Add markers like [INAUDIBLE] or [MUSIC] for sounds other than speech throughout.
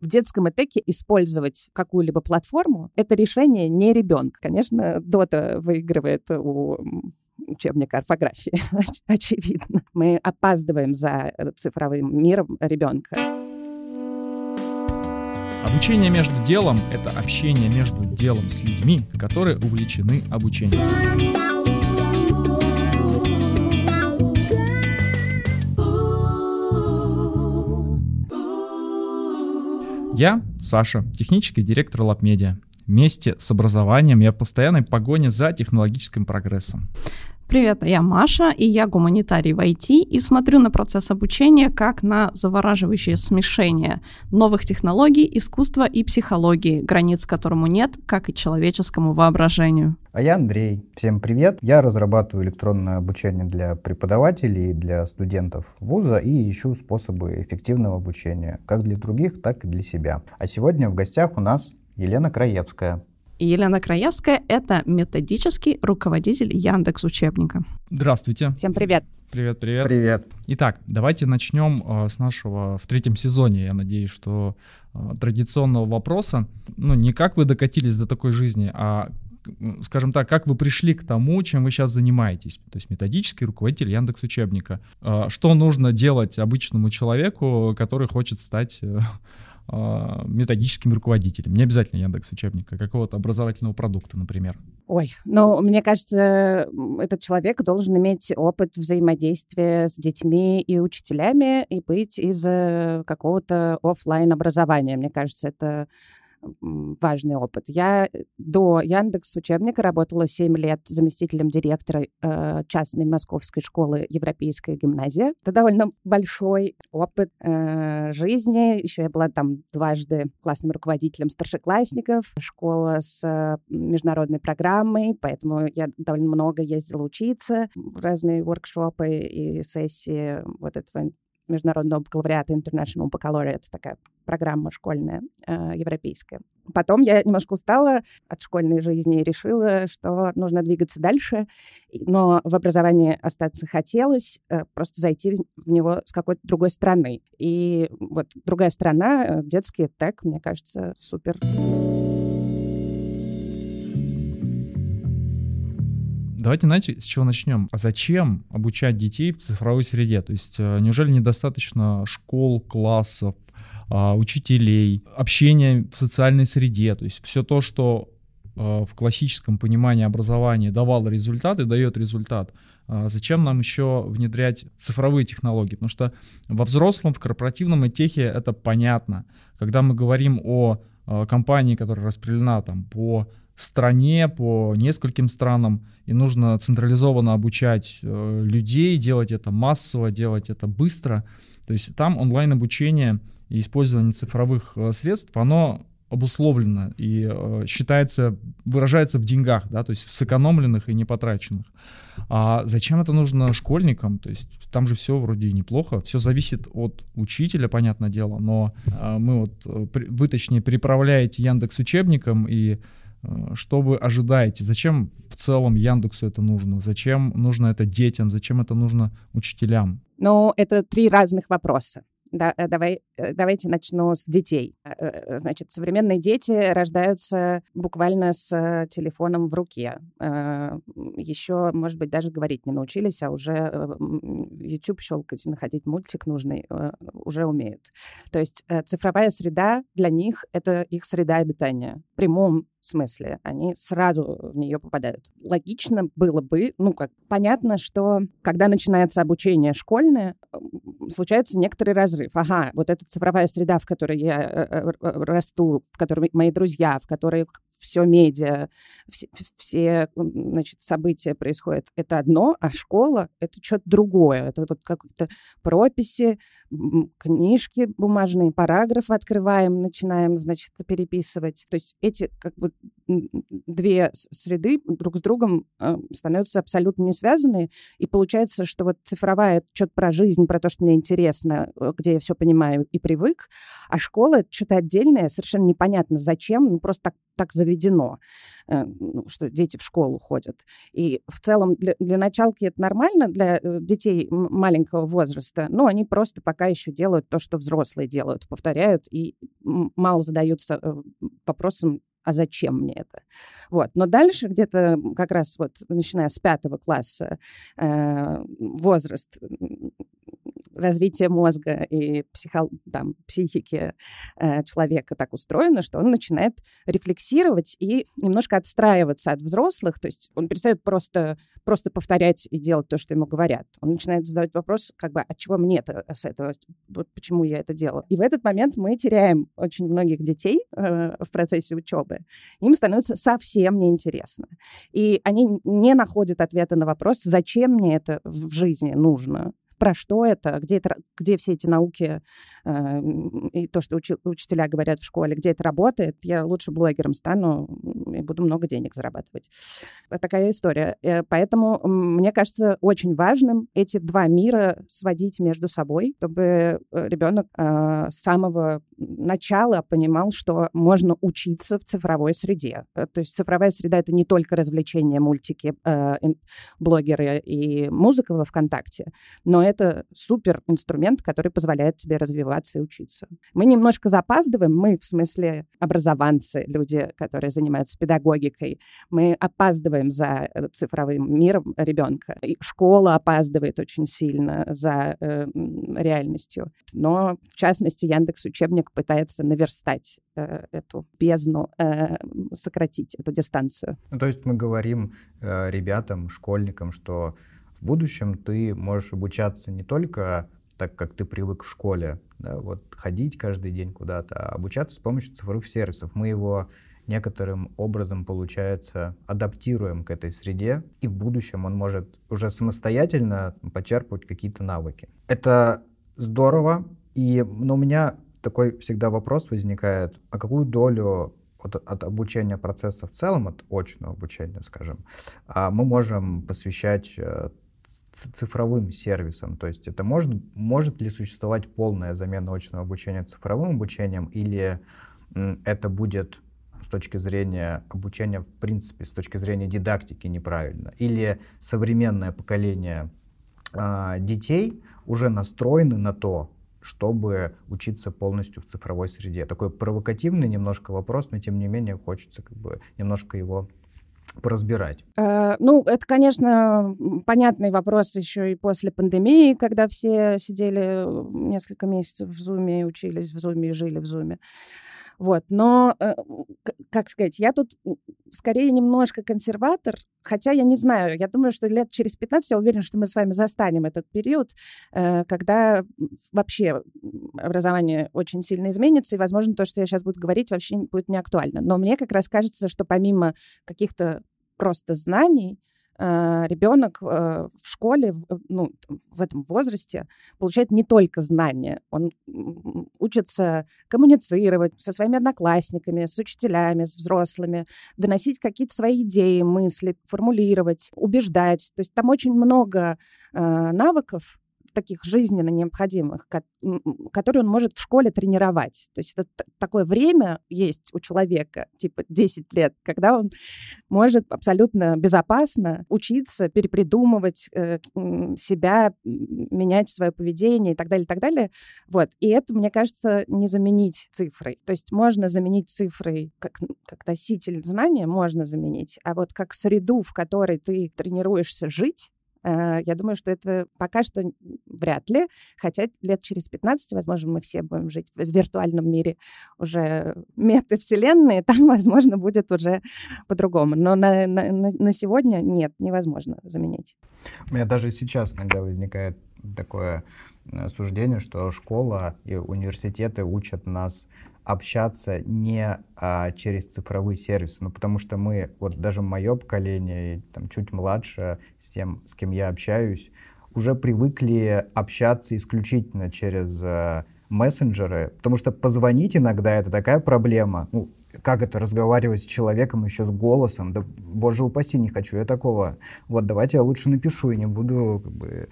В детском ИТЭКе использовать какую-либо платформу — это решение не ребенка. Конечно, Дота выигрывает у учебника орфографии, [LAUGHS] очевидно. Мы опаздываем за цифровым миром ребенка. Обучение между делом — это общение между делом с людьми, которые увлечены обучением. Я Саша, технический директор LabMedia. Вместе с образованием я в постоянной погоне за технологическим прогрессом. Привет, я Маша, и я гуманитарий в IT, и смотрю на процесс обучения как на завораживающее смешение новых технологий, искусства и психологии, границ которому нет, как и человеческому воображению. А я Андрей. Всем привет. Я разрабатываю электронное обучение для преподавателей, для студентов вуза и ищу способы эффективного обучения, как для других, так и для себя. А сегодня в гостях у нас Елена Краевская, Елена Краевская — это методический руководитель Яндекс Учебника. Здравствуйте. Всем привет. Привет, привет. Привет. Итак, давайте начнем э, с нашего в третьем сезоне. Я надеюсь, что э, традиционного вопроса. Ну, не как вы докатились до такой жизни, а скажем так, как вы пришли к тому, чем вы сейчас занимаетесь, то есть методический руководитель Яндекс Учебника. Э, что нужно делать обычному человеку, который хочет стать э, методическим руководителем. Не обязательно Яндекс учебника, какого-то образовательного продукта, например. Ой, ну, мне кажется, этот человек должен иметь опыт взаимодействия с детьми и учителями и быть из э, какого-то офлайн образования. Мне кажется, это важный опыт. Я э, до Яндекс учебника работала 7 лет заместителем директора э, частной московской школы Европейская гимназия. Это довольно большой опыт э, жизни. Еще я была там дважды классным руководителем старшеклассников. Школа с э, международной программой, поэтому я довольно много ездила учиться разные воркшопы и сессии вот этого международного бакалавриата International Baccalaureate, такая программа школьная, э, европейская. Потом я немножко устала от школьной жизни и решила, что нужно двигаться дальше, но в образовании остаться хотелось, э, просто зайти в него с какой-то другой стороны. И вот другая страна, э, детский тег, мне кажется, супер. Давайте, знаете, с чего начнем? А зачем обучать детей в цифровой среде? То есть э, неужели недостаточно школ, классов, а, учителей, общения в социальной среде? То есть все то, что э, в классическом понимании образования давало результат и дает результат, а зачем нам еще внедрять цифровые технологии? Потому что во взрослом, в корпоративном техе это понятно. Когда мы говорим о э, компании, которая распределена там по стране, по нескольким странам, и нужно централизованно обучать э, людей, делать это массово, делать это быстро. То есть там онлайн-обучение и использование цифровых э, средств, оно обусловлено и э, считается, выражается в деньгах, да, то есть в сэкономленных и не потраченных. А зачем это нужно школьникам? То есть там же все вроде неплохо, все зависит от учителя, понятное дело, но э, мы вот, э, вы точнее переправляете Яндекс учебником и что вы ожидаете? Зачем в целом Яндексу это нужно? Зачем нужно это детям? Зачем это нужно учителям? Ну, это три разных вопроса. Да, э, давай, э, давайте начну с детей. Значит, современные дети рождаются буквально с телефоном в руке. Еще, может быть, даже говорить не научились, а уже YouTube щелкать, находить мультик нужный уже умеют. То есть цифровая среда для них — это их среда обитания. В прямом смысле, они сразу в нее попадают. Логично было бы, ну как, понятно, что когда начинается обучение школьное, случается некоторый разрыв. Ага, вот эта цифровая среда, в которой я э, э, расту, в которой мои друзья, в которой все медиа, все, все значит, события происходят, это одно, а школа — это что-то другое. Это вот какие-то прописи, книжки бумажные, параграфы открываем, начинаем, значит, переписывать. То есть эти как бы две среды друг с другом э, становятся абсолютно не связаны, и получается, что вот цифровая — что-то про жизнь, про то, что мне интересно, э, где я все понимаю и привык, а школа — это что-то отдельное, совершенно непонятно зачем, ну просто так, так заведено. Э, ну, что дети в школу ходят. И в целом для, для началки это нормально для э, детей маленького возраста, но они просто пока еще делают то, что взрослые делают, повторяют и мало задаются э, вопросом, а зачем мне это? Вот. Но дальше где-то как раз вот начиная с пятого класса э, возраст развитие мозга и психо, там, психики э, человека так устроено, что он начинает рефлексировать и немножко отстраиваться от взрослых. То есть он перестает просто, просто повторять и делать то, что ему говорят. Он начинает задавать вопрос, как бы, а чего мне это с этого? Вот почему я это делаю? И в этот момент мы теряем очень многих детей э, в процессе учебы. Им становится совсем неинтересно. И они не находят ответа на вопрос, зачем мне это в жизни нужно про что это, где, это, где все эти науки э, и то, что учи, учителя говорят в школе, где это работает, я лучше блогером стану и буду много денег зарабатывать. Такая история. Э, поэтому мне кажется очень важным эти два мира сводить между собой, чтобы ребенок э, с самого начала понимал, что можно учиться в цифровой среде. Э, то есть цифровая среда — это не только развлечения, мультики, э, блогеры и музыка во ВКонтакте, но это супер инструмент, который позволяет тебе развиваться и учиться. Мы немножко запаздываем, мы в смысле образованцы, люди, которые занимаются педагогикой, мы опаздываем за э, цифровым миром ребенка. И школа опаздывает очень сильно за э, реальностью. Но, в частности, Яндекс Учебник пытается наверстать э, эту бездну, э, сократить эту дистанцию. Ну, то есть мы говорим э, ребятам, школьникам, что в будущем ты можешь обучаться не только так, как ты привык в школе, да, вот ходить каждый день куда-то, а обучаться с помощью цифровых сервисов. Мы его некоторым образом, получается, адаптируем к этой среде, и в будущем он может уже самостоятельно почерпывать какие-то навыки. Это здорово, и, но у меня такой всегда вопрос возникает, а какую долю от, от обучения процесса в целом, от очного обучения, скажем, а мы можем посвящать э, цифровым сервисом. То есть это может, может ли существовать полная замена очного обучения цифровым обучением, или это будет с точки зрения обучения, в принципе, с точки зрения дидактики неправильно, или современное поколение э, детей уже настроены на то, чтобы учиться полностью в цифровой среде. Такой провокативный немножко вопрос, но тем не менее хочется как бы немножко его поразбирать? Э, ну, это, конечно, понятный вопрос еще и после пандемии, когда все сидели несколько месяцев в Зуме, учились в Зуме и жили в Зуме. Вот, но, э, как сказать, я тут скорее немножко консерватор, хотя я не знаю, я думаю, что лет через 15 я уверена, что мы с вами застанем этот период, э, когда вообще образование очень сильно изменится, и, возможно, то, что я сейчас буду говорить, вообще будет не актуально. Но мне как раз кажется, что помимо каких-то просто знаний, ребенок э, в школе, ну, в этом возрасте получает не только знания, он учится коммуницировать со своими одноклассниками, с учителями, с взрослыми, доносить какие-то свои идеи, мысли, формулировать, убеждать. То есть там очень много э, навыков, таких жизненно необходимых, которые он может в школе тренировать. То есть это такое время есть у человека, типа 10 лет, когда он может абсолютно безопасно учиться, перепридумывать э, себя, менять свое поведение и так далее, и так далее. Вот. И это, мне кажется, не заменить цифрой. То есть можно заменить цифрой как, как носитель знания, можно заменить, а вот как среду, в которой ты тренируешься жить, я думаю, что это пока что вряд ли, хотя лет через 15, возможно, мы все будем жить в виртуальном мире уже метавселенные, [LAUGHS] там, возможно, будет уже по-другому. Но на, на, на сегодня нет, невозможно заменить. У меня даже сейчас иногда возникает такое э, суждение, что школа и университеты учат нас общаться не а, через цифровые сервисы, ну, потому что мы, вот даже мое поколение, там, чуть младше, с тем, с кем я общаюсь, уже привыкли общаться исключительно через а, мессенджеры, потому что позвонить иногда это такая проблема, ну, как это разговаривать с человеком еще с голосом, да, боже упаси, не хочу я такого, вот, давайте я лучше напишу и не буду, как бы,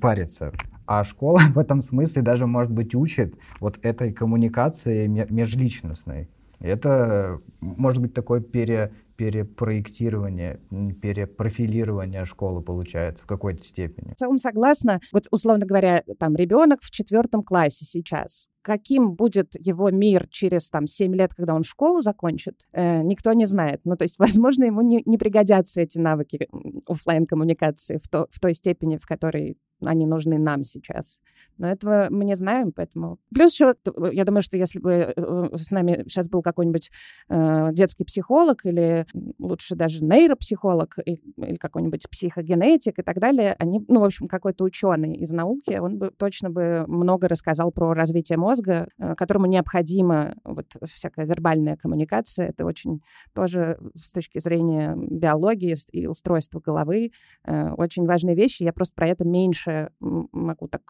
париться. А школа [LAUGHS] в этом смысле даже, может быть, учит вот этой коммуникации межличностной. Это может быть такое пере, перепроектирование, перепрофилирование школы получается в какой-то степени. В целом согласна. Вот, условно говоря, там ребенок в четвертом классе сейчас. Каким будет его мир через там 7 лет, когда он школу закончит, э, никто не знает. Ну, то есть, [LAUGHS] возможно, ему не, не пригодятся эти навыки офлайн коммуникации в, то, в той степени, в которой они нужны нам сейчас. Но этого мы не знаем, поэтому... Плюс еще, я думаю, что если бы э, с нами сейчас был какой-нибудь э, детский психолог или лучше даже нейропсихолог или, или какой-нибудь психогенетик и так далее, они, ну, в общем, какой-то ученый из науки, он бы точно бы много рассказал про развитие мозга, э, которому необходима вот всякая вербальная коммуникация. Это очень тоже с точки зрения биологии и устройства головы э, очень важные вещи. Я просто про это меньше больше могу так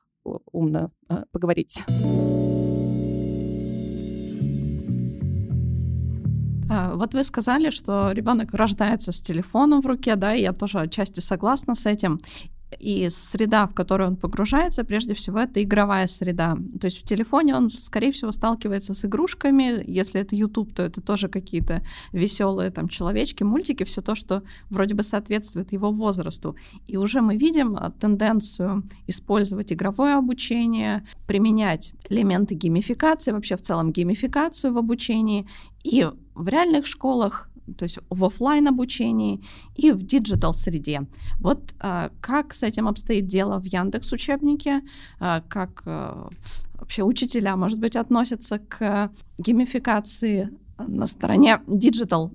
умно а, поговорить. А, вот вы сказали, что ребенок рождается с телефоном в руке, да, и я тоже отчасти согласна с этим. И среда, в которую он погружается, прежде всего, это игровая среда. То есть в телефоне он, скорее всего, сталкивается с игрушками. Если это YouTube, то это тоже какие-то веселые там человечки, мультики, все то, что вроде бы соответствует его возрасту. И уже мы видим а, тенденцию использовать игровое обучение, применять элементы геймификации, вообще в целом геймификацию в обучении. И в реальных школах то есть в офлайн обучении и в digital среде. Вот а, как с этим обстоит дело в Яндекс учебнике, а, как а, вообще учителя, может быть, относятся к геймификации на стороне digital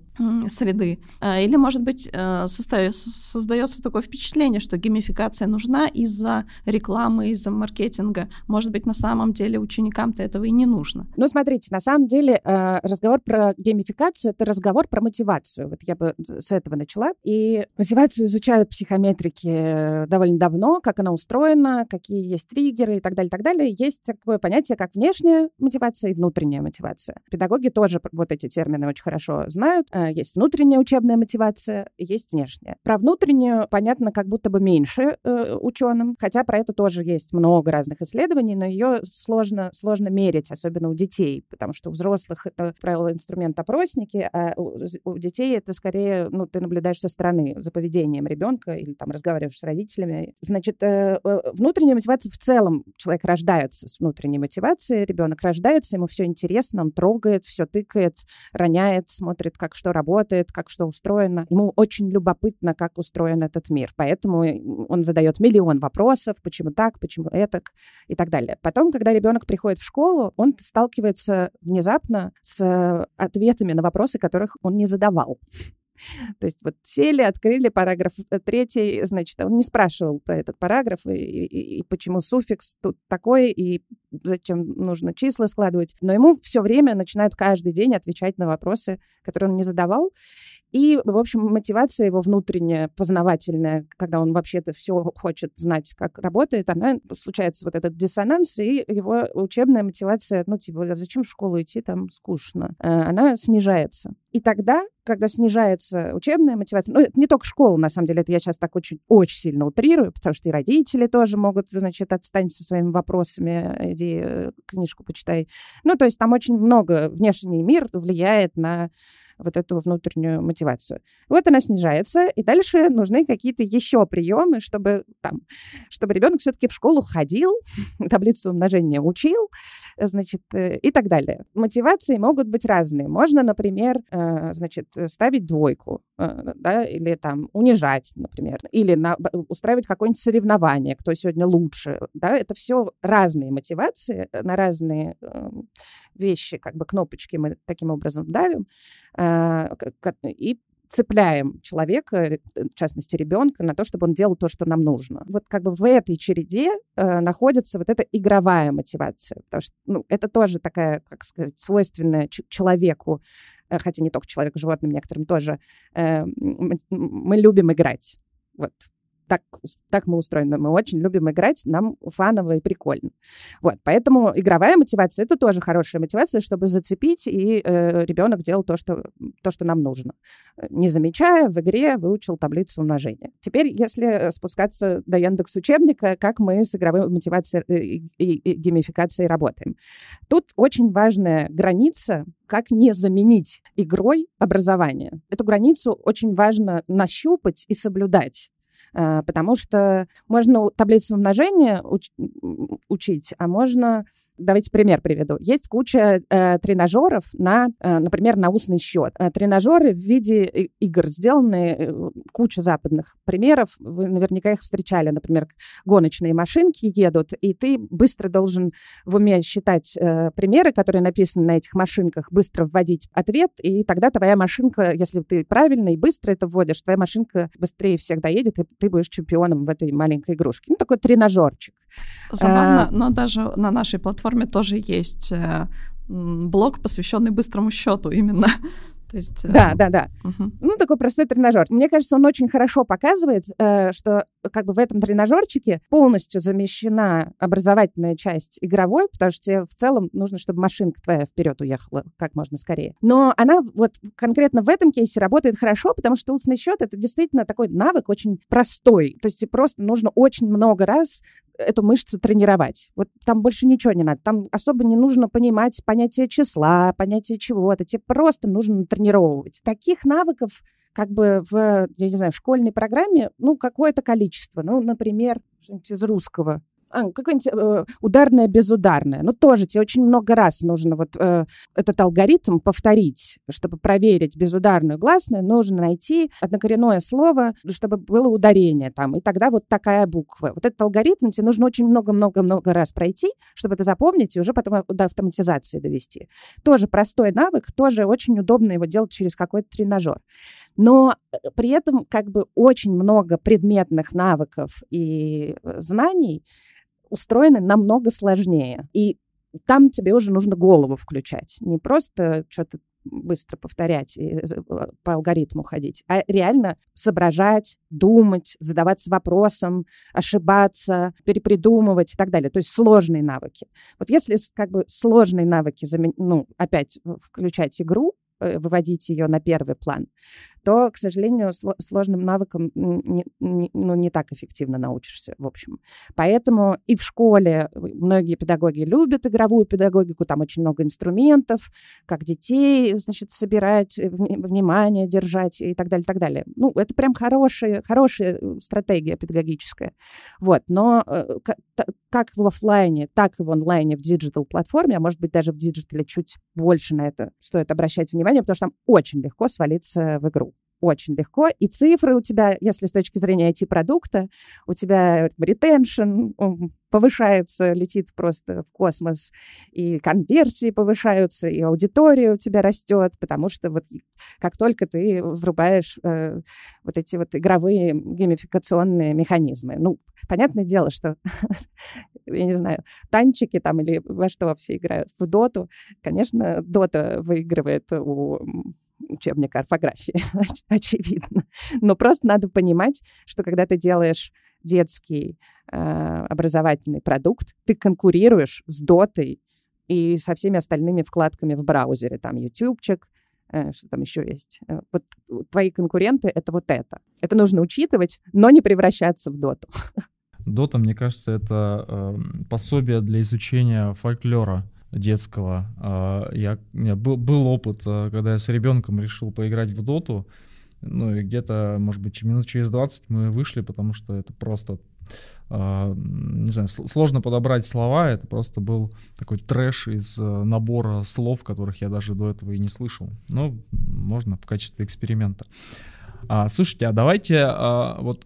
среды. А, или, может быть, э, создается такое впечатление, что геймификация нужна из-за рекламы, из-за маркетинга. Может быть, на самом деле ученикам-то этого и не нужно. Ну, смотрите, на самом деле э, разговор про геймификацию — это разговор про мотивацию. Вот я бы с этого начала. И мотивацию изучают психометрики довольно давно, как она устроена, какие есть триггеры и так далее, и так далее. Есть такое понятие, как внешняя мотивация и внутренняя мотивация. Педагоги тоже вот эти термины очень хорошо знают — есть внутренняя учебная мотивация, есть внешняя. Про внутреннюю понятно как будто бы меньше э, ученым, хотя про это тоже есть много разных исследований, но ее сложно, сложно мерить, особенно у детей, потому что у взрослых это, как правило, инструмент-опросники, а у, у детей это скорее, ну, ты наблюдаешь со стороны за поведением ребенка или там разговариваешь с родителями. Значит, э, э, внутренняя мотивация в целом, человек рождается с внутренней мотивацией, ребенок рождается, ему все интересно, он трогает, все тыкает, роняет, смотрит, как что работает, как что устроено. Ему очень любопытно, как устроен этот мир. Поэтому он задает миллион вопросов, почему так, почему это и так далее. Потом, когда ребенок приходит в школу, он сталкивается внезапно с ответами на вопросы, которых он не задавал. То есть вот сели, открыли параграф э, третий, значит, он не спрашивал про этот параграф и, и, и почему суффикс тут такой, и зачем нужно числа складывать. Но ему все время начинают каждый день отвечать на вопросы, которые он не задавал. И, в общем, мотивация его внутренняя, познавательная, когда он вообще-то все хочет знать, как работает, она случается вот этот диссонанс, и его учебная мотивация, ну, типа, зачем в школу идти, там скучно, э, она снижается. И тогда, когда снижается учебная мотивация, ну, это не только школа, на самом деле, это я сейчас так очень, очень сильно утрирую, потому что и родители тоже могут, значит, отстань со своими вопросами, иди э, книжку почитай. Ну, то есть там очень много внешний мир влияет на вот эту внутреннюю мотивацию. Вот она снижается, и дальше нужны какие-то еще приемы, чтобы там, чтобы ребенок все-таки в школу ходил, [LAUGHS] таблицу умножения учил, значит, э, и так далее. Мотивации могут быть разные. Можно, например, э, значит, ставить двойку, э, да, или там унижать, например, или на, устраивать какое-нибудь соревнование, кто сегодня лучше, да, это все разные мотивации на разные эм, вещи, как бы кнопочки мы таким образом давим, и цепляем человека, в частности ребенка, на то, чтобы он делал то, что нам нужно. Вот как бы в этой череде э, находится вот эта игровая мотивация, потому что ну, это тоже такая, как сказать, свойственная человеку, э, хотя не только человеку, животным некоторым тоже. Э, мы, мы любим играть. Вот так, так мы устроены. Мы очень любим играть, нам фаново и прикольно. Вот, поэтому игровая мотивация — это тоже хорошая мотивация, чтобы зацепить, и э, ребенок делал то что, то, что нам нужно. Не замечая, в игре выучил таблицу умножения. Теперь, если спускаться до Яндекс учебника, как мы с игровой мотивацией э, и, и, и геймификацией работаем. Тут очень важная граница, как не заменить игрой образование. Эту границу очень важно нащупать и соблюдать. Э, потому что можно таблицу умножения уч- учить, а можно Давайте пример приведу. Есть куча э, тренажеров на, э, например, на устный счет. Э, тренажеры в виде игр сделаны, э, куча западных примеров. Вы наверняка их встречали. Например, гоночные машинки едут, и ты быстро должен в уме считать э, примеры, которые написаны на этих машинках, быстро вводить ответ, и тогда твоя машинка, если ты правильно и быстро это вводишь, твоя машинка быстрее всех доедет, и ты будешь чемпионом в этой маленькой игрушке. Ну, такой тренажерчик. Забавно, а, но даже на нашей платформе тоже есть э, блок, посвященный быстрому счету именно. [LAUGHS] То есть, да, э, да, да. Угу. Ну, такой простой тренажер. Мне кажется, он очень хорошо показывает, э, что как бы в этом тренажерчике полностью замещена образовательная часть игровой, потому что тебе в целом нужно, чтобы машинка твоя вперед уехала как можно скорее. Но она вот конкретно в этом кейсе работает хорошо, потому что устный счет — это действительно такой навык очень простой. То есть тебе просто нужно очень много раз эту мышцу тренировать. Вот там больше ничего не надо. Там особо не нужно понимать понятие числа, понятие чего-то. Тебе просто нужно тренировывать. Таких навыков как бы в, я не знаю, в школьной программе, ну, какое-то количество. Ну, например, из русского а, какое-нибудь э, ударное, безударное. Ну, тоже тебе очень много раз нужно вот э, этот алгоритм повторить, чтобы проверить безударную гласную, нужно найти однокоренное слово, чтобы было ударение там, и тогда вот такая буква. Вот этот алгоритм тебе нужно очень много-много-много раз пройти, чтобы это запомнить и уже потом до автоматизации довести. Тоже простой навык, тоже очень удобно его делать через какой-то тренажер. Но э, при этом как бы очень много предметных навыков и э, знаний, устроены намного сложнее. И там тебе уже нужно голову включать. Не просто что-то быстро повторять и э, по алгоритму ходить, а реально соображать, думать, задаваться вопросом, ошибаться, перепридумывать и так далее. То есть сложные навыки. Вот если как бы сложные навыки, ну, опять включать игру, Э, выводить ее на первый план, то, к сожалению, сложным навыкам не, не, ну, не так эффективно научишься, в общем. Поэтому и в школе многие педагоги любят игровую педагогику, там очень много инструментов, как детей, значит, собирать, э, внимание держать и так далее, так далее. Ну, это прям хорошая, хорошая э, стратегия педагогическая. Вот, но как в офлайне, так и в онлайне, в digital-платформе, а может быть даже в digital е чуть больше на это стоит обращать внимание, потому что там очень легко свалиться в игру очень легко. И цифры у тебя, если с точки зрения IT-продукта, у тебя retention повышается, летит просто в космос, и конверсии повышаются, и аудитория у тебя растет, потому что вот как только ты врубаешь э, вот эти вот игровые геймификационные механизмы. Ну, понятное дело, что, [LAUGHS] я не знаю, танчики там или во что все играют, в доту, конечно, дота выигрывает у учебника орфографии, [LAUGHS] очевидно. Но просто надо понимать, что когда ты делаешь детский э, образовательный продукт, ты конкурируешь с дотой и со всеми остальными вкладками в браузере. Там ютубчик, э, что там еще есть. Э, вот твои конкуренты — это вот это. Это нужно учитывать, но не превращаться в доту. Дота, мне кажется, это э, пособие для изучения фольклора детского. А, я, у меня был, был опыт, а, когда я с ребенком решил поиграть в доту. Ну и где-то, может быть, минут через 20 мы вышли, потому что это просто Uh, не знаю, сложно подобрать слова, это просто был такой трэш из набора слов, которых я даже до этого и не слышал. Ну, можно в качестве эксперимента. А, слушайте, а давайте а, вот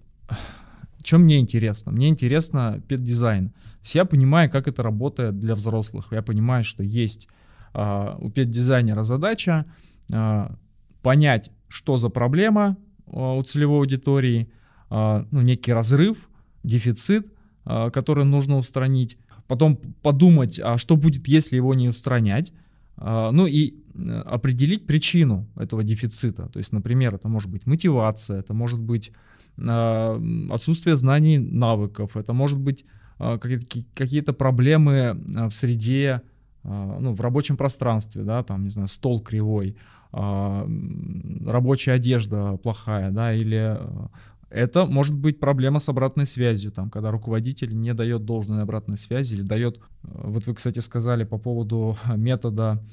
что мне интересно? Мне интересно педдизайн. Есть я понимаю, как это работает для взрослых. Я понимаю, что есть а, у педдизайнера задача а, понять, что за проблема а, у целевой аудитории, а, ну, некий разрыв, дефицит, а, который нужно устранить. Потом подумать, а что будет, если его не устранять. Ну и э, определить причину этого дефицита. То есть, например, это может быть мотивация, это может быть э, отсутствие знаний, навыков, это может быть э, какие-то проблемы в среде, ну, в рабочем пространстве, да, там, не знаю, стол кривой, рабочая одежда плохая, да, или это может быть проблема с обратной связью, там, когда руководитель не дает должной обратной связи или дает, вот вы, кстати, сказали по поводу [LAUGHS] метода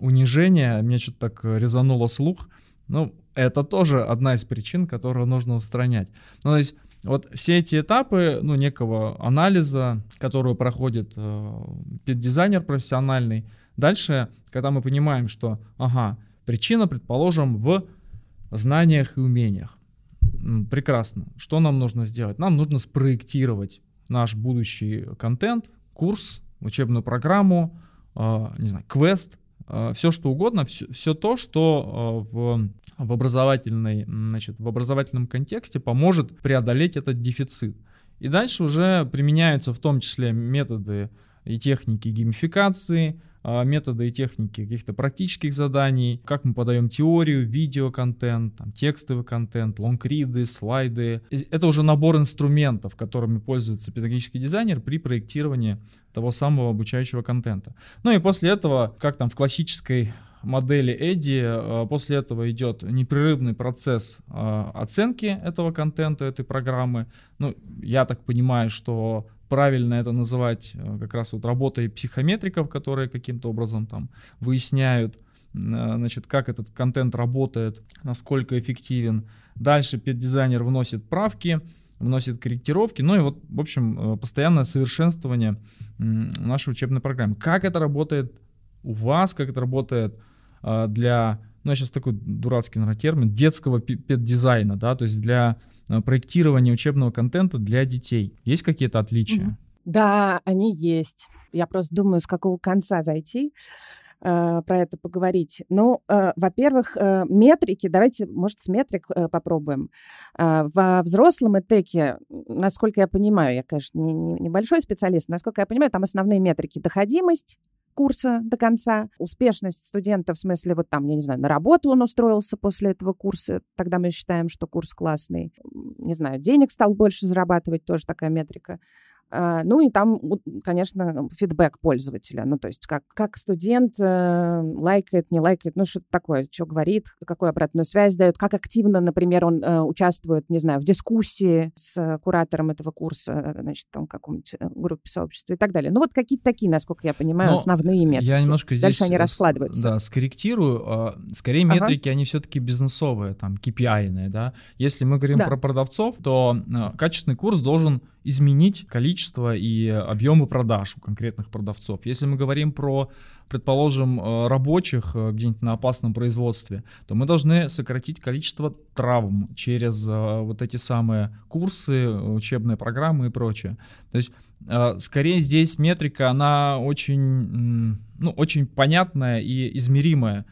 унижения, мне что-то так резануло слух, ну, это тоже одна из причин, которую нужно устранять. Ну, то есть вот все эти этапы, ну, некого анализа, которую проходит э, дизайнер профессиональный, дальше, когда мы понимаем, что, ага, причина, предположим, в знаниях и умениях. Прекрасно. Что нам нужно сделать? Нам нужно спроектировать наш будущий контент, курс, учебную программу, э, не знаю, квест, Э, все что угодно, все, все то, что э, в, в, образовательной, значит, в образовательном контексте поможет преодолеть этот дефицит. И дальше уже применяются в том числе методы и техники геймификации, а, методы и техники каких-то практических заданий, как мы подаем теорию, видеоконтент, там, текстовый контент, лонгриды, слайды. Это уже набор инструментов, которыми пользуется педагогический дизайнер при проектировании того самого обучающего контента. Ну и после этого, как там в классической модели Эдди, а, после этого идет непрерывный процесс а, оценки этого контента, этой программы. Ну, я так понимаю, что правильно это называть э, как раз вот работой психометриков, которые каким-то образом там выясняют, э, значит, как этот контент работает, насколько эффективен. Дальше педдизайнер вносит правки, вносит корректировки, ну и вот, в общем, э, постоянное совершенствование нашей учебной программы. Как это работает у вас, как это работает для, ну сейчас такой дурацкий, наверное, термин, детского педдизайна, да, то есть для Э, проектирования учебного контента для детей. Есть какие-то отличия? Да, они есть. Я просто думаю, с какого конца зайти э, про это поговорить. Ну, э, во-первых, э, метрики, давайте, может, с метрик э, попробуем. Э, во взрослом ЭТЭКе, насколько я понимаю, я, конечно, не, не, небольшой специалист, насколько я понимаю, там основные метрики доходимость, курса до конца, успешность студента в смысле вот там, я не знаю, на работу он устроился после этого курса, тогда мы считаем, что курс классный, не знаю, денег стал больше зарабатывать, тоже такая метрика. А, ну и там, конечно, фидбэк пользователя. Ну, то есть как, как студент э, лайкает, не лайкает, ну, что-то такое, что говорит, какую обратную связь дает, как активно, например, он э, участвует, не знаю, в дискуссии с куратором этого курса, значит, там, в каком-нибудь э, группе сообщества и так далее. Ну, вот какие-то такие, насколько я понимаю, Но основные метрики. Я немножко здесь... Дальше они раскладываются. Да, скорректирую. А, скорее, метрики, ага. они все-таки бизнесовые, там, KPI, да. Если мы говорим да. про продавцов, то качественный курс должен изменить количество и объемы продаж у конкретных продавцов. Если мы говорим про, предположим, э, рабочих э, где-нибудь на опасном производстве, то мы должны сократить количество травм через э, вот эти самые курсы, учебные программы и прочее. То есть скорее здесь метрика, она очень, ну, очень понятная и измеримая.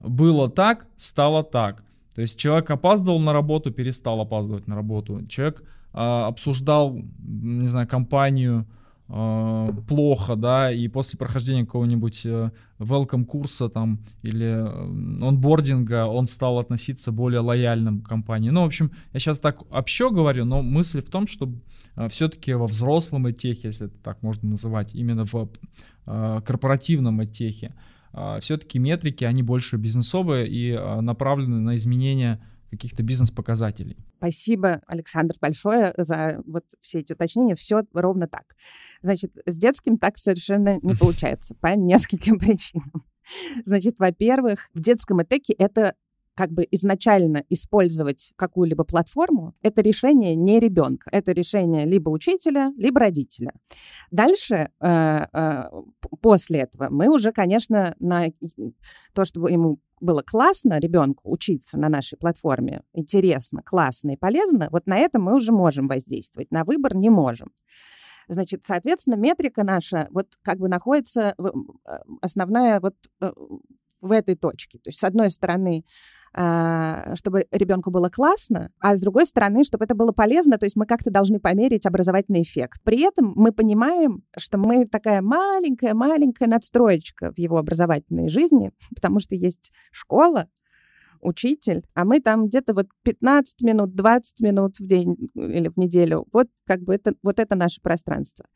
Было так, стало так. То есть человек опаздывал на работу, перестал опаздывать на работу. Человек обсуждал, не знаю, компанию э, плохо, да, и после прохождения какого-нибудь э, welcome курса там или э, онбординга он стал относиться более лояльным к компании. Ну, в общем, я сейчас так общо говорю, но мысль в том, что э, все-таки во взрослом этехе, если это так можно называть, именно в корпоративном этехе, все-таки метрики, они больше бизнесовые и направлены на изменение каких-то бизнес-показателей. Спасибо, Александр, большое за вот все эти уточнения. Все ровно так. Значит, с детским так совершенно не [LAUGHS] получается по нескольким [LAUGHS] причинам. Значит, во-первых, в детском ЭТЭКе это как бы изначально использовать какую-либо платформу, это решение не ребенка, это решение либо учителя, либо родителя. Дальше, э, э, после этого, мы уже, конечно, на то, чтобы ему было классно ребенку учиться на нашей платформе, интересно, классно и полезно, вот на это мы уже можем воздействовать, на выбор не можем. Значит, соответственно, метрика наша вот как бы находится э, основная вот в этой точке. То есть, с одной стороны, чтобы ребенку было классно, а с другой стороны, чтобы это было полезно, то есть мы как-то должны померить образовательный эффект. При этом мы понимаем, что мы такая маленькая-маленькая надстроечка в его образовательной жизни, потому что есть школа, учитель, а мы там где-то вот 15 минут, 20 минут в день или в неделю. Вот как бы это, вот это наше пространство.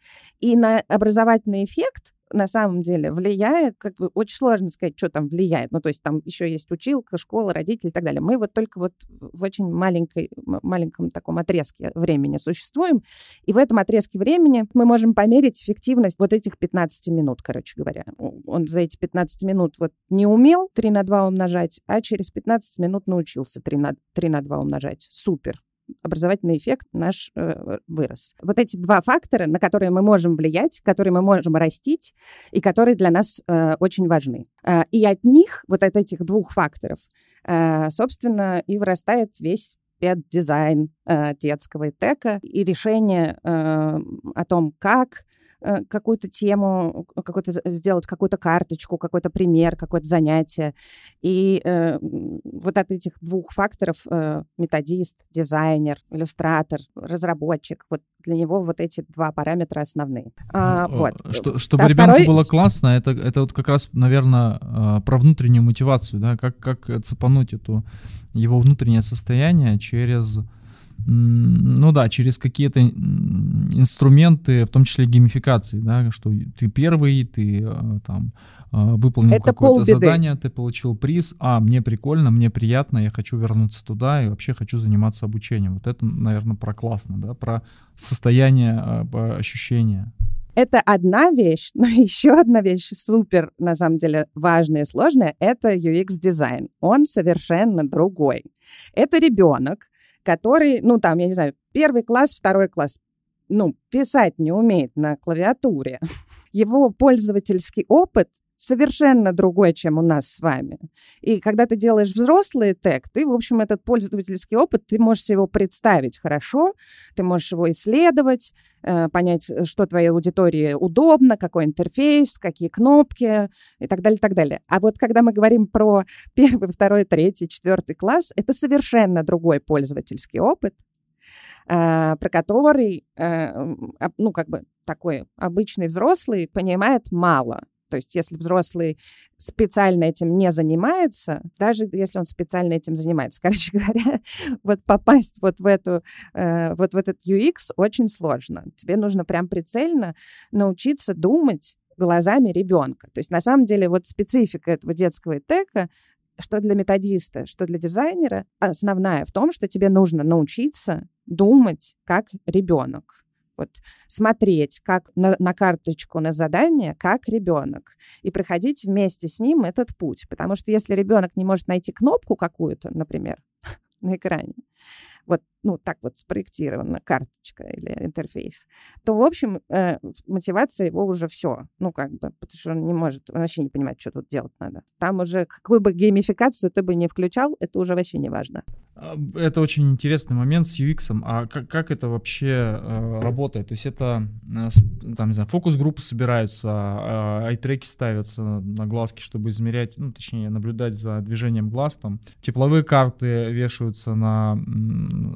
И на образовательный эффект на самом деле влияет, как бы очень сложно сказать, что там влияет. Ну, то есть там еще есть училка, школа, родители и так далее. Мы вот только вот в очень маленькой, маленьком таком отрезке времени существуем, и в этом отрезке времени мы можем померить эффективность вот этих 15 минут, короче говоря. Он за эти 15 минут вот не умел 3 на 2 умножать, а через 15 минут научился 3 на, 3 на 2 умножать. Супер образовательный эффект наш э, вырос. Вот эти два фактора, на которые мы можем влиять, которые мы можем растить и которые для нас э, очень важны. Э, и от них, вот от этих двух факторов, э, собственно, и вырастает весь педдизайн э, детского ИТЭКа и решение э, о том, как какую-то тему, какой-то, сделать какую-то карточку, какой-то пример, какое-то занятие. И э, вот от этих двух факторов э, методист, дизайнер, иллюстратор, разработчик, вот для него вот эти два параметра основные. А, ну, вот. Что, чтобы а ребенку второй... было классно, это, это вот как раз, наверное, а, про внутреннюю мотивацию, да, как, как цепануть эту его внутреннее состояние через ну да, через какие-то инструменты, в том числе геймификации, да, что ты первый, ты э, там э, выполнил Это какое-то задание, ты получил приз, а, мне прикольно, мне приятно, я хочу вернуться туда и вообще хочу заниматься обучением. Вот это, наверное, про классно, да, про состояние, э, ощущения. Это одна вещь, но [LAUGHS] еще одна вещь супер, на самом деле, важная и сложная, это UX-дизайн. Он совершенно другой. Это ребенок, который, ну, там, я не знаю, первый класс, второй класс, ну, писать не умеет на клавиатуре. [LAUGHS] Его пользовательский опыт совершенно другой, чем у нас с вами. И когда ты делаешь взрослый тег, ты, в общем, этот пользовательский опыт, ты можешь его представить хорошо, ты можешь его исследовать, э, понять, э, что твоей аудитории удобно, какой интерфейс, какие кнопки и так далее, так далее. А вот когда мы говорим про [LAUGHS] первый, второй, третий, четвертый класс, это совершенно другой пользовательский опыт, э, про который, ну, как бы такой обычный взрослый понимает мало. То есть если взрослый специально этим не занимается, даже если он специально этим занимается, [LAUGHS] короче говоря, вот попасть вот в, эту, э, вот в этот UX очень сложно. Тебе нужно прям прицельно научиться думать глазами ребенка. То есть на самом деле вот специфика этого детского ИТЭКа что для методиста, что для дизайнера, основная в том, что тебе нужно научиться думать как ребенок вот смотреть как на, на карточку на задание, как ребенок, и проходить вместе с ним этот путь. Потому что если ребенок не может найти кнопку какую-то, например, [LAUGHS] на экране, вот, ну, так вот спроектирована карточка или интерфейс, то, в общем, э, мотивация его уже все. Ну, как бы, потому что он не может, он вообще не понимает, что тут делать надо. Там уже какую бы геймификацию ты бы не включал, это уже вообще не важно. Это очень интересный момент с UX. А как, как это вообще э, работает? То есть это, э, там, не знаю, фокус-группы собираются, э, ай-треки ставятся на глазки, чтобы измерять, ну, точнее, наблюдать за движением глаз. Там тепловые карты вешаются на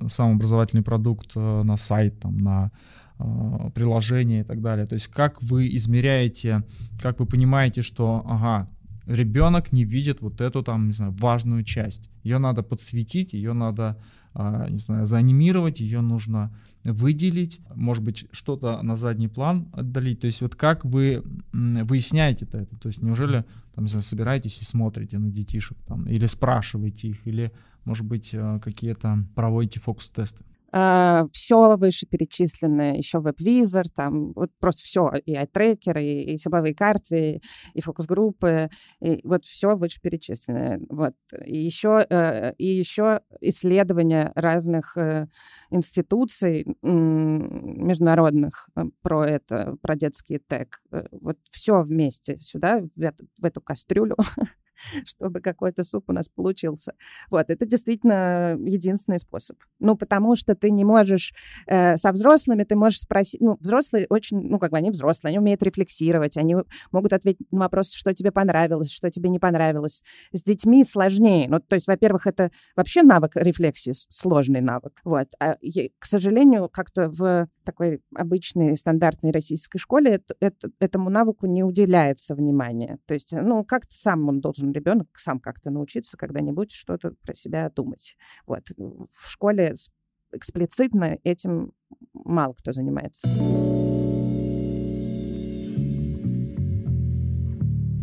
сам образовательный продукт, э, на сайт, там, на э, приложение и так далее. То есть как вы измеряете, как вы понимаете, что, ага, ребенок не видит вот эту там, не знаю, важную часть. Ее надо подсветить, ее надо, э, не знаю, заанимировать, ее нужно выделить, может быть, что-то на задний план отдалить. То есть вот как вы выясняете это? То есть неужели там, не знаю, собираетесь и смотрите на детишек там, или спрашиваете их, или, может быть, э, какие-то проводите фокус-тесты? Uh, все вышеперечисленное, еще веб-визор, там вот просто все, и айтрекеры, и, и силовые карты, и фокус-группы, и вот все вышеперечисленное. Вот. И еще, uh, и еще исследования разных uh, институций международных про это, про детский тег. Вот все вместе сюда, в, эту, в эту кастрюлю [LAUGHS] [LAUGHS] чтобы какой-то суп у нас получился. Вот, это действительно единственный способ. Ну, потому что ты не можешь э, со взрослыми, ты можешь спросить, ну, взрослые очень, ну, как бы они взрослые, они умеют рефлексировать, они могут ответить на вопрос, что тебе понравилось, что тебе не понравилось. С детьми сложнее. Ну, то есть, во-первых, это вообще навык рефлексии, сложный навык. Вот. А, к сожалению, как-то в такой обычной стандартной российской школе это, это, этому навыку не уделяется внимания. То есть, ну, как-то сам он должен должен ребенок сам как-то научиться когда-нибудь что-то про себя думать. Вот. В школе эксплицитно этим мало кто занимается.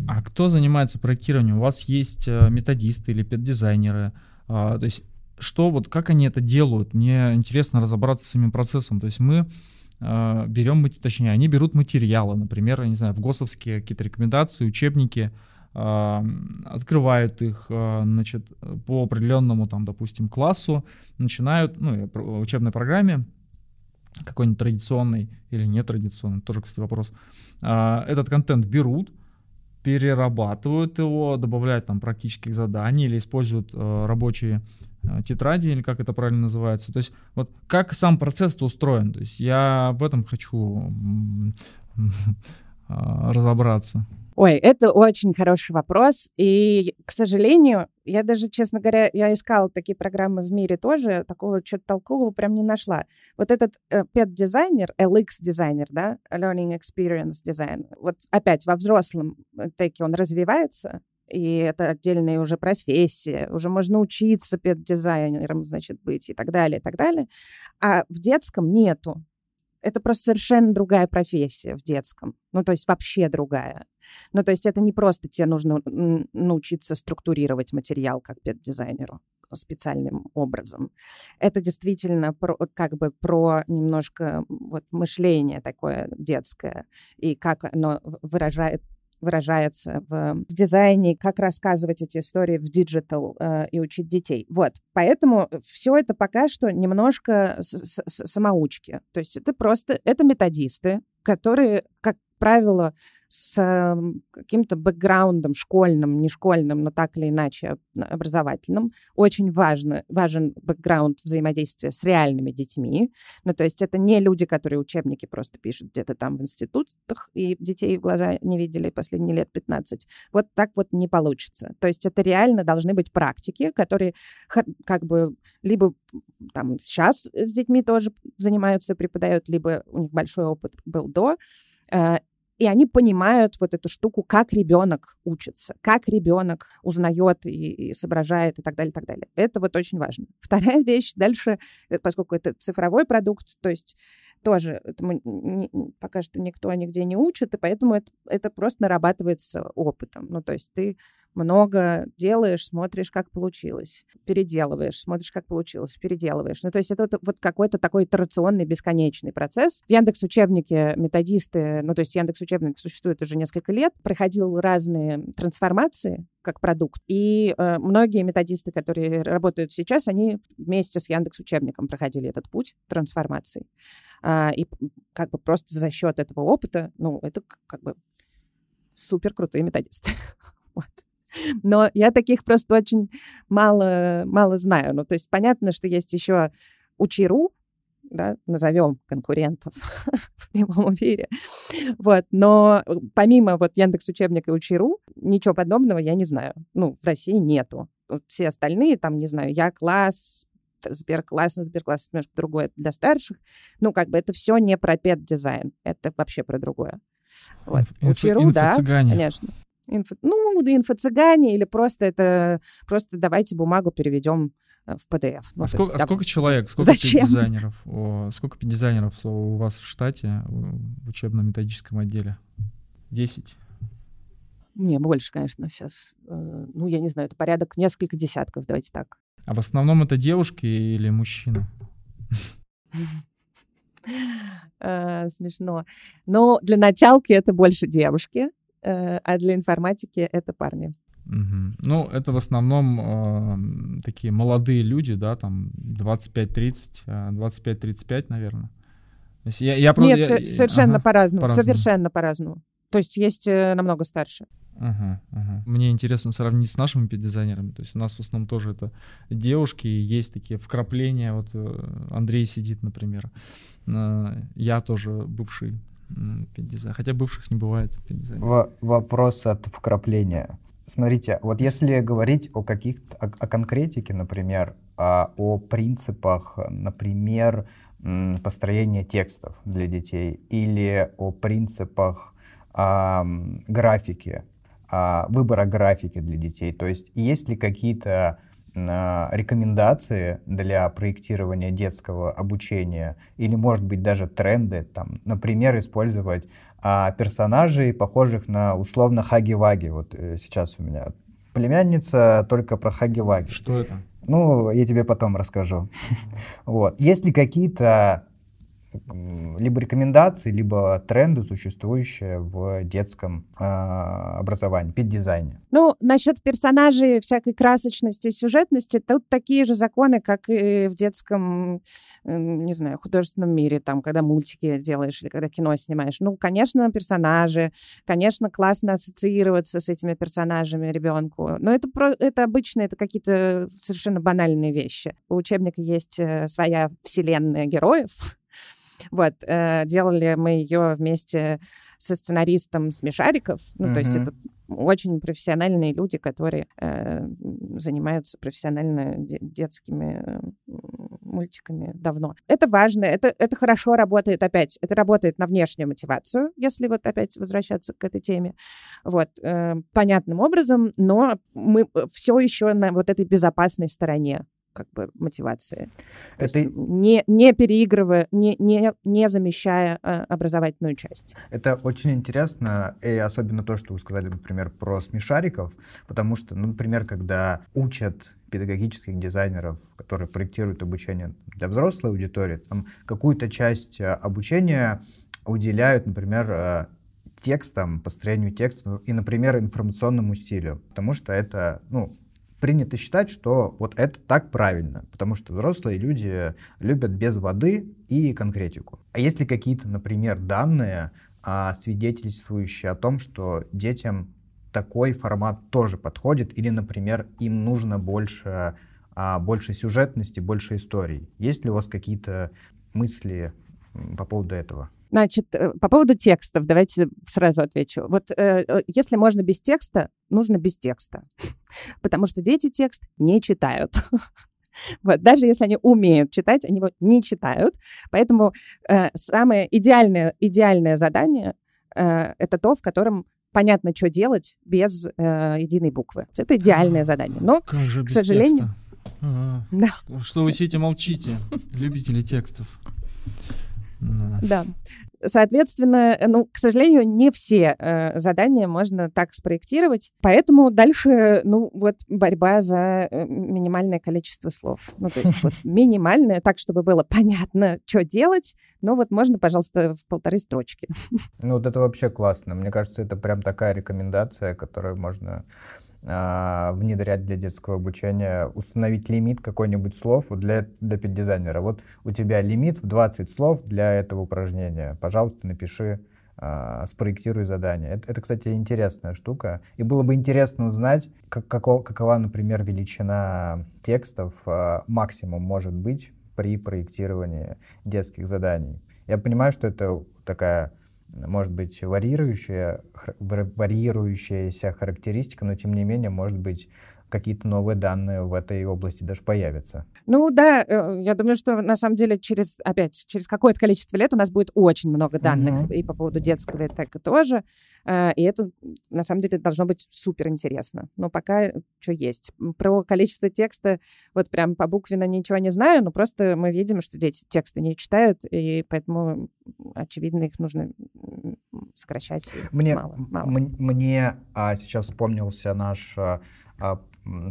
А кто занимается проектированием? У вас есть э, методисты или педдизайнеры? А, то есть что вот, как они это делают? Мне интересно разобраться с самим процессом. То есть мы э, берем, точнее, они берут материалы, например, я не знаю, в ГОСовские какие-то рекомендации, учебники, открывают их, э, значит, по определенному, там, допустим, классу, начинают, ну, учебной программе, какой-нибудь традиционный или нетрадиционный, тоже, кстати, вопрос, э, этот контент берут, перерабатывают его, добавляют там практических заданий или используют э, рабочие тетради, или как это правильно называется. То есть вот как сам процесс устроен. То есть я в этом хочу [LAUGHS] разобраться. Ой, это очень хороший вопрос. И, к сожалению, я даже, честно говоря, я искала такие программы в мире тоже, такого что-то толкового прям не нашла. Вот этот э, пет-дизайнер, LX-дизайнер, да, Learning Experience Design, вот опять во взрослом э, теке он развивается, и это отдельная уже профессия, уже можно учиться пет-дизайнером, значит, быть и так далее, и так далее. А в детском нету. Это просто совершенно другая профессия в детском. Ну, то есть вообще другая. Ну, то есть это не просто тебе нужно научиться структурировать материал как педдизайнеру специальным образом. Это действительно про, как бы про немножко вот мышление такое детское и как оно выражает выражается в, в дизайне, как рассказывать эти истории в digital э, и учить детей. Вот. Поэтому все это пока что немножко с -с -с самоучки. То есть это просто, это методисты, которые, как правило, с эм, каким-то бэкграундом школьным, не школьным, но так или иначе образовательным. Очень важно, важен бэкграунд взаимодействия с реальными детьми. Ну, то есть это не люди, которые учебники просто пишут где-то там в институтах и детей в глаза не видели последние лет 15. Вот так вот не получится. То есть это реально должны быть практики, которые как бы либо там сейчас с детьми тоже занимаются, преподают, либо у них большой опыт был до, и они понимают вот эту штуку, как ребенок учится, как ребенок узнает и, и соображает и так далее, и так далее. Это вот очень важно. Вторая вещь дальше, э, поскольку это цифровой продукт, то есть тоже этому не, пока что никто нигде не учит, и поэтому это, это просто нарабатывается опытом. Ну, то есть ты много делаешь, смотришь, как получилось, переделываешь, смотришь, как получилось, переделываешь. Ну, то есть это вот какой-то такой итерационный, бесконечный процесс. В Яндекс учебнике методисты, ну, то есть Яндекс учебник существует уже несколько лет, проходил разные трансформации как продукт. И э, многие методисты, которые работают сейчас, они вместе с Яндекс учебником проходили этот путь трансформации. А, и как бы просто за счет этого опыта, ну, это как бы супер крутые методисты. [LAUGHS] Но я таких просто очень мало, мало знаю. Ну, то есть понятно, что есть еще Учиру, да, назовем конкурентов [LAUGHS] в прямом эфире. Вот, но помимо вот Яндекс учебника и Учиру, ничего подобного я не знаю. Ну, в России нету. Вот все остальные, там, не знаю, я класс, Сберкласс, ну, Сберкласс немножко другое для старших. Ну, как бы это все не про пет-дизайн, это вообще про другое. Вот. Инф, Учиру, да, конечно. Инфо, ну, инфо-цыгане или просто это, просто давайте бумагу переведем э, в PDF. Ну, а, сколько, есть, а сколько человек, сколько Зачем? дизайнеров, о, сколько дизайнеров у вас в штате в учебно-методическом отделе? Десять? Не, больше, конечно, сейчас. Э, ну, я не знаю, это порядок несколько десятков, давайте так. А в основном это девушки или мужчины? [LAUGHS] Э, смешно. Но для началки это больше девушки. Э, а для информатики это парни. Угу. Ну, это в основном э, такие молодые люди, да, там 25-30, 25-35, э, наверное. То есть я, я Нет, я, совершенно ага, по-разному, по совершенно по-разному. То есть есть э, намного старше. Ага, ага. Мне интересно сравнить с нашими педизайнерами. То есть у нас в основном тоже это девушки, есть такие вкрапления. Вот э, Андрей сидит, например. Я тоже бывший педдизайн. Хотя бывших не бывает В- вопрос от вкрапления. Смотрите, вот если говорить о каких о, о конкретике, например, о, о принципах, например, построения текстов для детей или о принципах э, графики, а, выбора графики для детей? То есть есть ли какие-то а, рекомендации для проектирования детского обучения или, может быть, даже тренды, там, например, использовать а, персонажей, похожих на условно Хаги-Ваги. Вот э, сейчас у меня племянница только про Хаги-Ваги. Что это? Ну, я тебе потом расскажу. [LAUGHS] Вот. Есть ли какие-то либо рекомендации, либо тренды, существующие в детском э, образовании, педдизайне. Ну, насчет персонажей, всякой красочности, сюжетности, тут такие же законы, как и в детском, не знаю, художественном мире, там, когда мультики делаешь или когда кино снимаешь. Ну, конечно, персонажи, конечно, классно ассоциироваться с этими персонажами ребенку, но это, про, это обычно, это какие-то совершенно банальные вещи. У учебника есть э, своя вселенная героев, вот, э, делали мы ее вместе со сценаристом Смешариков. Ну, mm-hmm. то есть это очень профессиональные люди, которые э, занимаются профессионально де- детскими э, мультиками давно. Это важно, это, это хорошо работает опять. Это работает на внешнюю мотивацию, если вот опять возвращаться к этой теме. Вот, э, понятным образом, но мы все еще на вот этой безопасной стороне как бы мотивации. Это... не, не переигрывая, не, не, не замещая а, образовательную часть. Это очень интересно, и особенно то, что вы сказали, например, про смешариков, потому что, ну, например, когда учат педагогических дизайнеров, которые проектируют обучение для взрослой аудитории, там какую-то часть а, обучения уделяют, например, а, текстам, построению текста и, например, информационному стилю, потому что это, ну, принято считать, что вот это так правильно, потому что взрослые люди любят без воды и конкретику. А есть ли какие-то, например, данные, а, свидетельствующие о том, что детям такой формат тоже подходит, или, например, им нужно больше, а, больше сюжетности, больше историй? Есть ли у вас какие-то мысли по поводу этого? Значит, э, по поводу текстов, давайте сразу отвечу. Вот э, э, если можно без текста, нужно без текста. [LAUGHS] Потому что дети текст не читают. [LAUGHS] Вот, даже если они умеют читать, они его не читают. Поэтому э, самое идеальное, идеальное задание э, это то, в котором понятно, что делать без э, единой буквы. Это идеальное задание. Но, к сожалению... Ага. Да. Что вы сидите молчите, [LAUGHS] любители текстов. Да. Соответственно, ну, к сожалению, не все э, задания можно так спроектировать. Поэтому дальше, ну, вот борьба за э, минимальное количество слов. Ну, то есть вот [LAUGHS] минимальное, так, чтобы было понятно, что делать. Но вот можно, пожалуйста, в полторы строчки. Ну, вот это вообще классно. Мне кажется, это прям такая рекомендация, которую можно внедрять для детского обучения, установить лимит какой-нибудь слов для, для педдизайнера. Вот у тебя лимит в 20 слов для этого упражнения. Пожалуйста, напиши, а, спроектируй задание. Это, это, кстати, интересная штука. И было бы интересно узнать, как, каков, какова, например, величина текстов а, максимум может быть при проектировании детских заданий. Я понимаю, что это такая может быть варьирующая, варьирующаяся характеристика, но тем не менее может быть какие-то новые данные в этой области даже появятся. Ну да, э, я думаю, что на самом деле через, опять, через какое-то количество лет у нас будет очень много данных mm-hmm. и по поводу детского, так и тоже. Э, и это, на самом деле, должно быть супер интересно. Но пока что есть. Про количество текста вот прям по буквенно ничего не знаю, но просто мы видим, что дети тексты не читают, и поэтому, очевидно, их нужно сокращать. Мне, мало, мало. мне а, сейчас вспомнился наш а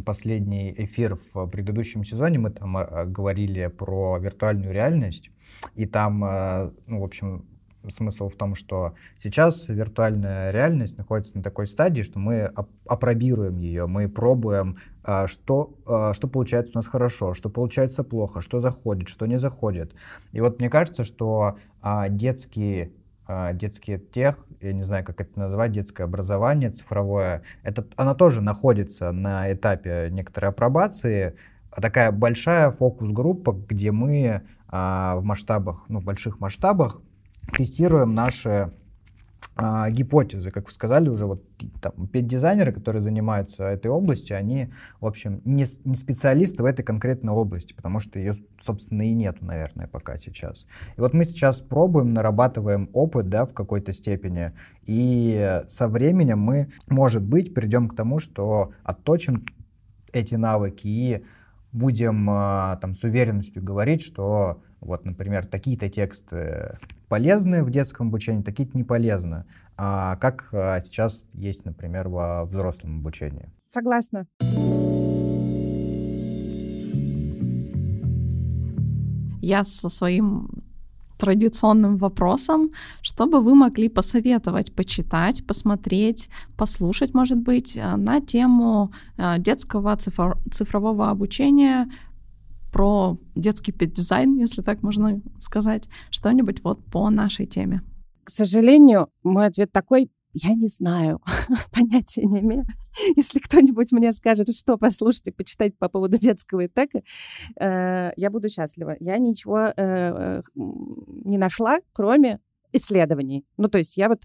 последний эфир в предыдущем сезоне мы там а, говорили про виртуальную реальность, и там, а, ну, в общем, смысл в том, что сейчас виртуальная реальность находится на такой стадии, что мы опробируем ее, мы пробуем, что, что получается у нас хорошо, что получается плохо, что заходит, что не заходит. И вот мне кажется, что детские а, детский тех, я не знаю, как это назвать, детское образование цифровое, это, оно тоже находится на этапе некоторой апробации, а такая большая фокус-группа, где мы а, в масштабах, ну, в больших масштабах тестируем наши а, гипотезы, как вы сказали уже, вот там, педдизайнеры, которые занимаются этой областью, они, в общем, не, не специалисты в этой конкретной области, потому что ее, собственно, и нету, наверное, пока сейчас. И вот мы сейчас пробуем, нарабатываем опыт, да, в какой-то степени, и со временем мы, может быть, придем к тому, что отточим эти навыки и будем а, там с уверенностью говорить, что вот, например, такие-то тексты полезны в детском обучении, такие-то не полезны. А как а, сейчас есть, например, во взрослом обучении? Согласна. Я со своим традиционным вопросом, чтобы вы могли посоветовать, почитать, посмотреть, послушать, может быть, э, на тему э, детского цифрового обучения про детский педдизайн, если так можно сказать, что-нибудь вот по нашей теме. К сожалению, мой ответ такой, я не знаю, [LAUGHS] понятия не имею. Если кто-нибудь мне скажет, что послушать и почитать по поводу детского итека, э, я буду счастлива. Я ничего э, не нашла, кроме исследований. Ну, то есть я вот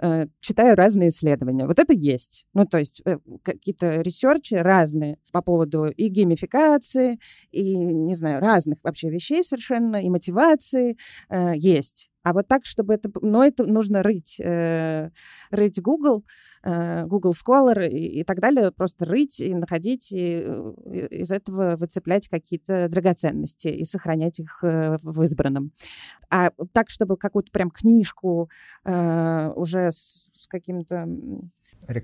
э, читаю разные исследования. Вот это есть. Ну, то есть э, какие-то ресерчи разные по поводу и геймификации, и, не знаю, разных вообще вещей совершенно, и мотивации э, есть. А вот так, чтобы это... Но это нужно рыть, э, рыть Google, э, Google Scholar и, и так далее, просто рыть и находить, и, и из этого выцеплять какие-то драгоценности и сохранять их э, в избранном. А так, чтобы какую-то прям книжку э, уже с, с каким-то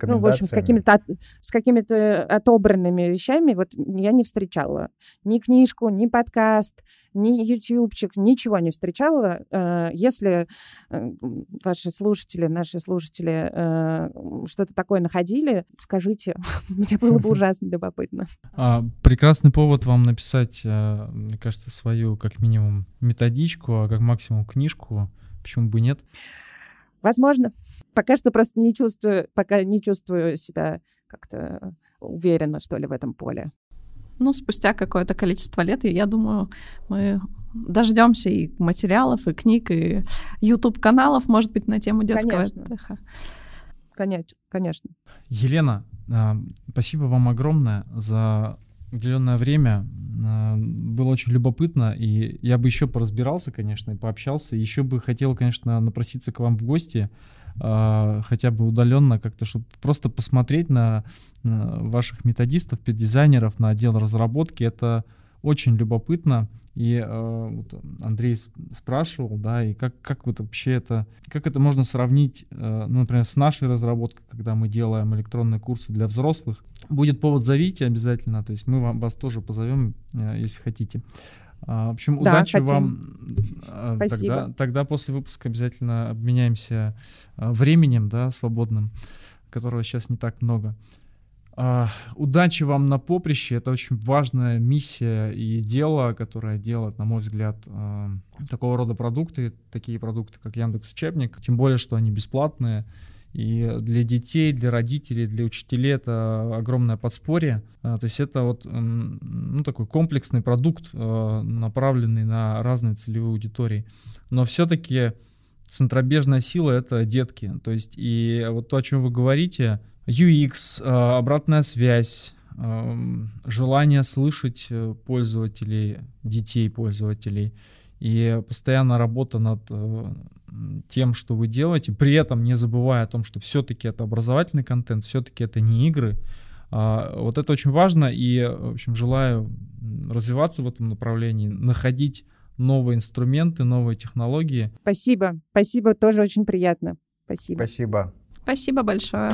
ну, в общем, с какими-то, с какими-то отобранными вещами вот я не встречала. Ни книжку, ни подкаст, ни ютубчик, ничего не встречала. Э, если э, ваши слушатели, наши слушатели э, что-то такое находили, скажите. [LAUGHS] Мне было бы [LAUGHS] ужасно любопытно. А, прекрасный повод вам написать, мне кажется, свою, как минимум, методичку, а как максимум книжку. Почему бы нет? Возможно. Пока что просто не чувствую, пока не чувствую себя как-то уверенно, что ли, в этом поле. Ну, спустя какое-то количество лет, я думаю, мы дождемся и материалов, и книг, и YouTube-каналов, может быть, на тему детского конечно. отдыха. Конечно, конечно. Елена, а, спасибо вам огромное за уделенное время. А, было очень любопытно, и я бы еще поразбирался, конечно, и пообщался. Еще бы хотел, конечно, напроситься к вам в гости, а, хотя бы удаленно как-то, чтобы просто посмотреть на, на ваших методистов, дизайнеров, на отдел разработки. Это очень любопытно. И э, вот Андрей спрашивал, да, и как, как вот вообще это, как это можно сравнить, э, ну, например, с нашей разработкой, когда мы делаем электронные курсы для взрослых. Будет повод, зовите обязательно, то есть мы вам, вас тоже позовем, э, если хотите. А, в общем, да, удачи хотим. вам. Э, Спасибо. Тогда, тогда после выпуска обязательно обменяемся э, временем, да, свободным, которого сейчас не так много. Удачи вам на поприще. Это очень важная миссия и дело, которое делает, на мой взгляд, такого рода продукты, такие продукты, как Яндекс Учебник. Тем более, что они бесплатные. И для детей, для родителей, для учителей это огромное подспорье. Uh, то есть это вот ну, такой комплексный продукт, направленный на разные целевые аудитории. Но все-таки центробежная сила — это детки. То есть и вот то, о чем вы говорите, UX, э, обратная связь, желание слышать э, пользователей, детей пользователей и постоянно работа над э, тем, что вы делаете, при этом не забывая о том, что все-таки это образовательный контент, все-таки это не игры. А, вот это очень важно, и, в общем, желаю развиваться в этом направлении, находить новые инструменты, новые технологии. Спасибо, спасибо, тоже очень приятно. Спасибо. Спасибо. Спасибо большое.